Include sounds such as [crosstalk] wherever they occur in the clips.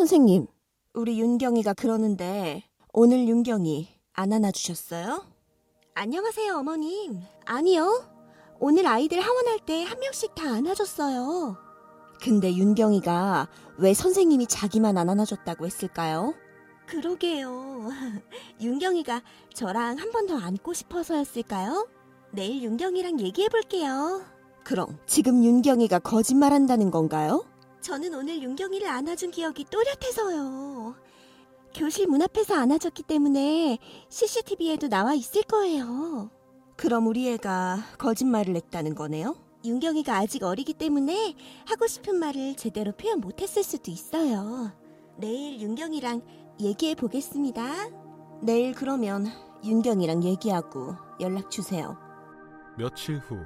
선생님, 우리 윤경이가 그러는데 오늘 윤경이 안 안아주셨어요? 안녕하세요, 어머님. 아니요. 오늘 아이들 하원할 때 한 명씩 다 안아줬어요. 근데 윤경이가 왜 선생님이 자기만 안 안아줬다고 했을까요? 그러게요. [laughs] 윤경이가 저랑 한 번 더 안고 싶어서였을까요? 내일 윤경이랑 얘기해 볼게요. 그럼 지금 윤경이가 거짓말한다는 건가요? 저는 오늘 윤경이를 안아준 기억이 또렷해서요. 교실 문 앞에서 안아줬기 때문에 CCTV에도 나와 있을 거예요. 그럼 우리 애가 거짓말을 했다는 거네요? 윤경이가 아직 어리기 때문에 하고 싶은 말을 제대로 표현 못했을 수도 있어요. 내일 윤경이랑 얘기해 보겠습니다. 내일 그러면 윤경이랑 얘기하고 연락 주세요. 며칠 후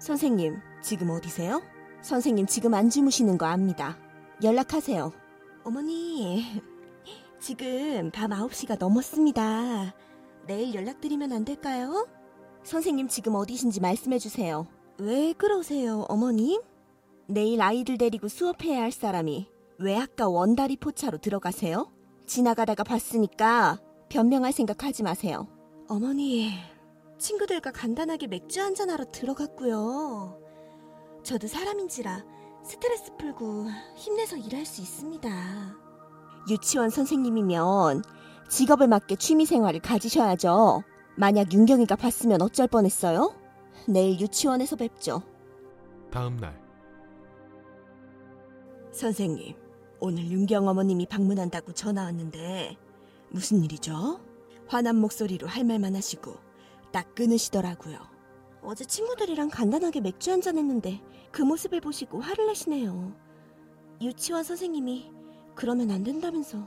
선생님, 지금 어디세요? 선생님 지금 안 주무시는 거 압니다. 연락하세요. 어머니, [laughs] 지금 밤 9시가 넘었습니다. 내일 연락드리면 안 될까요? 선생님 지금 어디신지 말씀해 주세요. 왜 그러세요, 어머님? 내일 아이들 데리고 수업해야 할 사람이 왜 아까 원다리 포차로 들어가세요? 지나가다가 봤으니까 변명할 생각 하지 마세요. 어머니, 친구들과 간단하게 맥주 한잔하러 들어갔고요. 저도 사람인지라 스트레스 풀고 힘내서 일할 수 있습니다. 유치원 선생님이면 직업을 맞게 취미 생활을 가지셔야죠. 만약 윤경이가 봤으면 어쩔 뻔했어요? 내일 유치원에서 뵙죠. 다음 날 선생님, 오늘 윤경 어머님이 방문한다고 전화 왔는데 무슨 일이죠? 화난 목소리로 할 말만 하시고 딱 끊으시더라고요. 어제 친구들이랑 간단하게 맥주 한잔 했는데 그 모습을 보시고 화를 내시네요. 유치원 선생님이 그러면 안 된다면서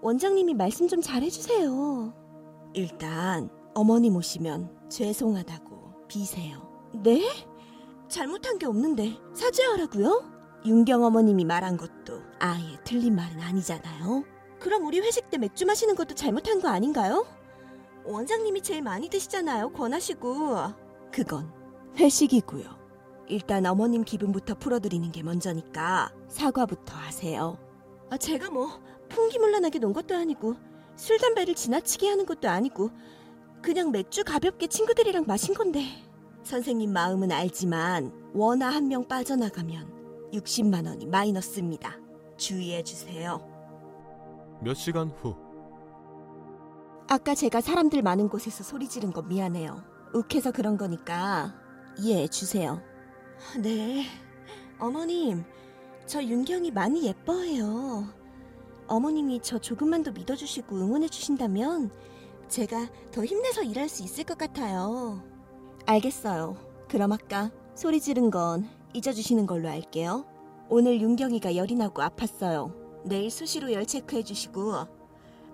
원장님이 말씀 좀 잘해주세요. 일단 어머님 오시면 죄송하다고 비세요. 네? 잘못한 게 없는데 사죄하라고요? 윤경 어머님이 말한 것도 아예 틀린 말은 아니잖아요. 그럼 우리 회식 때 맥주 마시는 것도 잘못한 거 아닌가요? 원장님이 제일 많이 드시잖아요. 권하시고. 그건 회식이고요. 일단 어머님 기분부터 풀어드리는 게 먼저니까 사과부터 하세요. 아, 제가 뭐 풍기물란하게 논 것도 아니고 술 담배를 지나치게 하는 것도 아니고 그냥 맥주 가볍게 친구들이랑 마신 건데 선생님 마음은 알지만 원아 한 명 빠져나가면 60만 원이 마이너스입니다. 주의해 주세요. 몇 시간 후 아까 제가 사람들 많은 곳에서 소리 지른 거 미안해요. 욱해서 그런 거니까 이해해 주세요. 네. 어머님, 저 윤경이 많이 예뻐해요. 어머님이 저 조금만 더 믿어주시고 응원해주신다면 제가 더 힘내서 일할 수 있을 것 같아요. 알겠어요. 그럼 아까 소리 지른 건 잊어주시는 걸로 할게요. 오늘 윤경이가 열이 나고 아팠어요. 내일 수시로 열 체크해주시고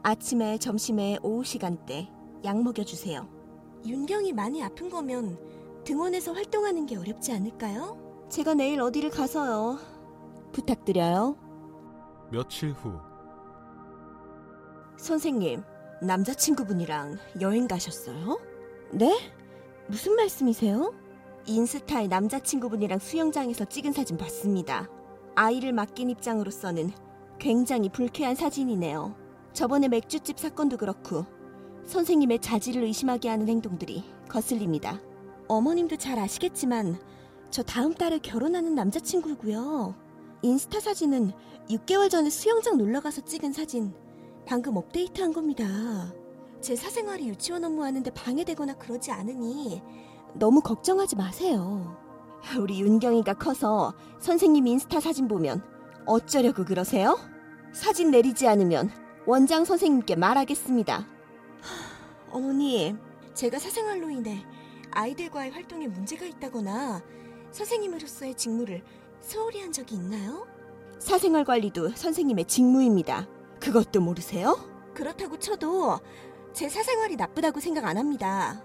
아침에 점심에 오후 시간대 약 먹여주세요. 윤경이 많이 아픈 거면 등원에서 활동하는 게 어렵지 않을까요? 제가 내일 어디를 가서요. 부탁드려요. 며칠 후 선생님, 남자친구분이랑 여행 가셨어요? 네? 무슨 말씀이세요? 인스타에 남자친구분이랑 수영장에서 찍은 사진 봤습니다. 아이를 맡긴 입장으로서는 굉장히 불쾌한 사진이네요. 저번에 맥주집 사건도 그렇고 선생님의 자질을 의심하게 하는 행동들이 거슬립니다. 어머님도 잘 아시겠지만 저 다음 달에 결혼하는 남자친구고요. 인스타 사진은 6개월 전에 수영장 놀러 가서 찍은 사진 방금 업데이트한 겁니다. 제 사생활이 유치원 업무하는데 방해되거나 그러지 않으니 너무 걱정하지 마세요. 우리 윤경이가 커서 선생님 인스타 사진 보면 어쩌려고 그러세요? 사진 내리지 않으면 원장 선생님께 말하겠습니다. 어머님, 제가 사생활로 인해 아이들과의 활동에 문제가 있다거나 선생님으로서의 직무를 소홀히 한 적이 있나요? 사생활 관리도 선생님의 직무입니다. 그것도 모르세요? 그렇다고 쳐도 제 사생활이 나쁘다고 생각 안 합니다.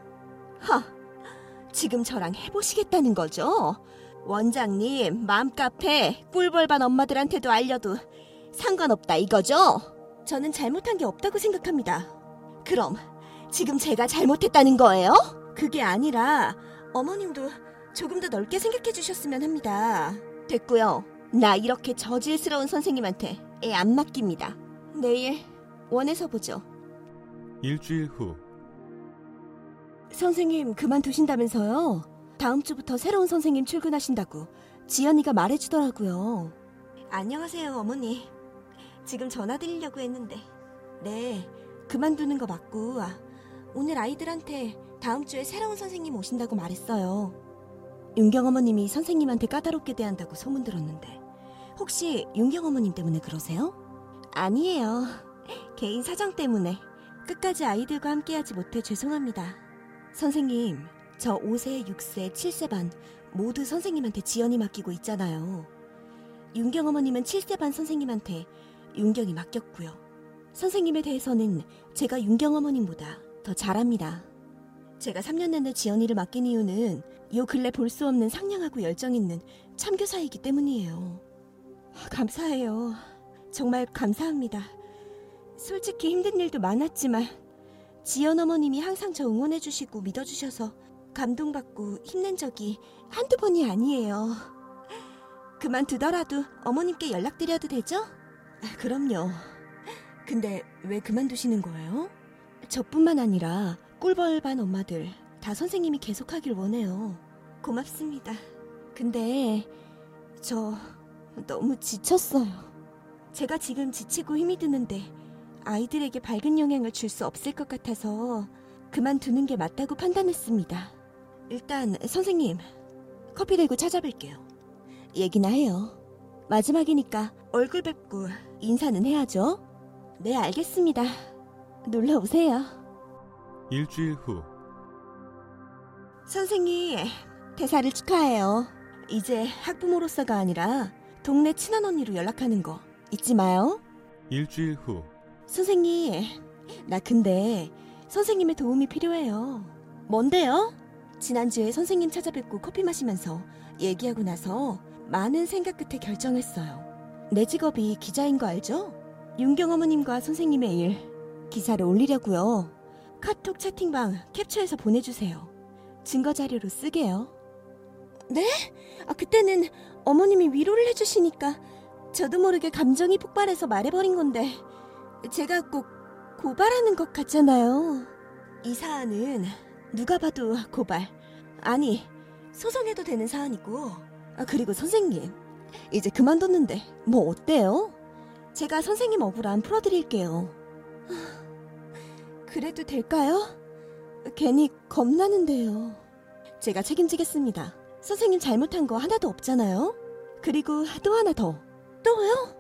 하, 지금 저랑 해보시겠다는 거죠? 원장님, 맘카페, 꿀벌반 엄마들한테도 알려도 상관없다 이거죠? 저는 잘못한 게 없다고 생각합니다. 그럼 지금 제가 잘못했다는 거예요? 그게 아니라 어머님도 조금 더 넓게 생각해 주셨으면 합니다. 됐고요. 나 이렇게 저질스러운 선생님한테 애 안 맡깁니다. 내일 원에서 보죠. 일주일 후 선생님 그만두신다면서요? 다음 주부터 새로운 선생님 출근하신다고 지연이가 말해주더라고요. 안녕하세요 어머니. 지금 전화 드리려고 했는데. 네, 그만두는 거 맞고 아, 오늘 아이들한테 다음 주에 새로운 선생님 오신다고 말했어요. 윤경 어머님이 선생님한테 까다롭게 대한다고 소문 들었는데 혹시 윤경 어머님 때문에 그러세요? 아니에요. [laughs] 개인 사정 때문에 끝까지 아이들과 함께하지 못해 죄송합니다. 선생님, 저 5세, 6세, 7세 반 모두 선생님한테 지연이 맡기고 있잖아요. 윤경 어머님은 7세 반 선생님한테 윤경이 맡겼고요. 선생님에 대해서는 제가 윤경 어머님보다 더 잘합니다. 제가 3년 내내 지연이를 맡긴 이유는 요 근래 볼 수 없는 상냥하고 열정 있는 참교사이기 때문이에요. 감사해요. 정말 감사합니다. 솔직히 힘든 일도 많았지만 지연 어머님이 항상 저 응원해주시고 믿어주셔서 감동받고 힘낸 적이 한두 번이 아니에요. 그만두더라도 어머님께 연락드려도 되죠? 아, 그럼요. 근데 왜 그만두시는 거예요? 저뿐만 아니라 꿀벌반 엄마들 다 선생님이 계속하길 원해요. 고맙습니다. 근데 저 너무 지쳤어요. 제가 지금 지치고 힘이 드는데 아이들에게 밝은 영향을 줄 수 없을 것 같아서 그만두는 게 맞다고 판단했습니다. 일단 선생님 커피 들고 찾아뵐게요. 얘기나 해요. 마지막이니까 얼굴 뵙고 인사는 해야죠. 네 알겠습니다. 놀러 오세요. 일주일 후 선생님 대사를 축하해요. 이제 학부모로서가 아니라 동네 친한 언니로 연락하는 거 잊지 마요. 일주일 후 선생님, 나 근데 선생님의 도움이 필요해요. 뭔데요? 지난주에 선생님 찾아뵙고 커피 마시면서 얘기하고 나서 많은 생각 끝에 결정했어요. 내 직업이 기자인 거 알죠? 윤경 어머님과 선생님의 일 기사를 올리려고요. 카톡 채팅방 캡처해서 보내주세요. 증거 자료로 쓰게요. 네? 아, 그때는 어머님이 위로를 해주시니까 저도 모르게 감정이 폭발해서 말해버린 건데 제가 꼭 고발하는 것 같잖아요. 이 사안은 누가 봐도 고발 아니 소송해도 되는 사안이고 아, 그리고 선생님 이제 그만뒀는데 뭐 어때요? 제가 선생님 억울함 풀어드릴게요. 하, 그래도 될까요? 괜히 겁나는데요. 제가 책임지겠습니다. 선생님 잘못한 거 하나도 없잖아요. 그리고 또 하나 더. 또요?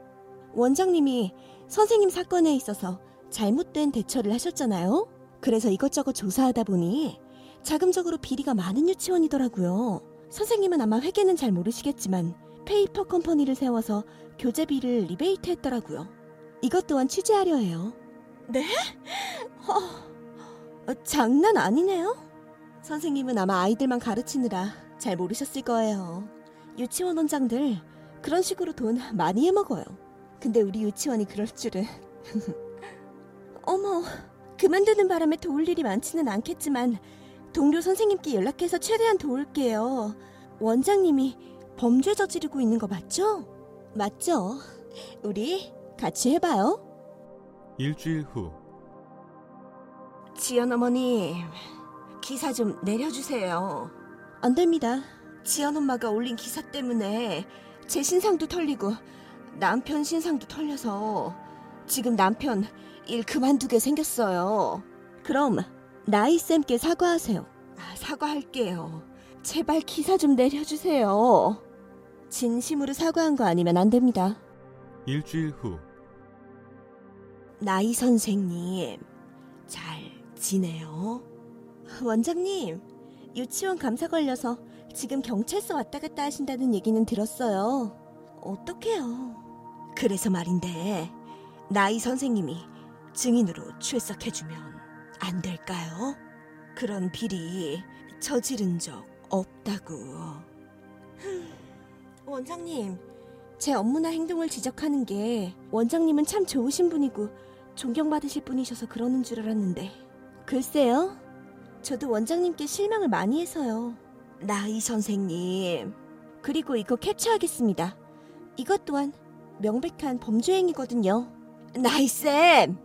원장님이 선생님 사건에 있어서 잘못된 대처를 하셨잖아요. 그래서 이것저것 조사하다 보니 자금적으로 비리가 많은 유치원이더라고요. 선생님은 아마 회계는 잘 모르시겠지만 페이퍼 컴퍼니를 세워서 교재비를 리베이트 했더라고요. 이것 또한 취재하려 해요. 네? 어, 어, 장난 아니네요. 선생님은 아마 아이들만 가르치느라 잘 모르셨을 거예요. 유치원 원장들 그런 식으로 돈 많이 해먹어요. 근데 우리 유치원이 그럴 줄은. [laughs] 어머, 그만두는 바람에 도울 일이 많지는 않겠지만 동료 선생님께 연락해서 최대한 도울게요. 원장님이 범죄 저지르고 있는 거 맞죠? 맞죠? 우리 같이 해봐요. 일주일 후 지연 어머님, 기사 좀 내려주세요. 안 됩니다. 지연 엄마가 올린 기사 때문에 제 신상도 털리고 남편 신상도 털려서 지금 남편 일 그만두게 생겼어요. 그럼 나이 쌤께 사과하세요. 아, 사과할게요. 제발 기사 좀 내려주세요. 진심으로 사과한 거 아니면 안 됩니다. 일주일 후 나이 선생님, 잘 지내요? 원장님, 유치원 감사 걸려서 지금 경찰서 왔다 갔다 하신다는 얘기는 들었어요. 어떡해요. 그래서 말인데, 나이 선생님이 증인으로 출석해주면 안 될까요? 그런 비리 저지른 적 없다고. 흠, [gasps] 원장님, 제 업무나 행동을 지적하는 게 원장님은 참 좋으신 분이고 존경받으실 분이셔서 그러는 줄 알았는데 글쎄요 저도 원장님께 실망을 많이 해서요 나이 선생님 그리고 이거 캡처하겠습니다 이것 또한 명백한 범죄 행위거든요. 나이쌤!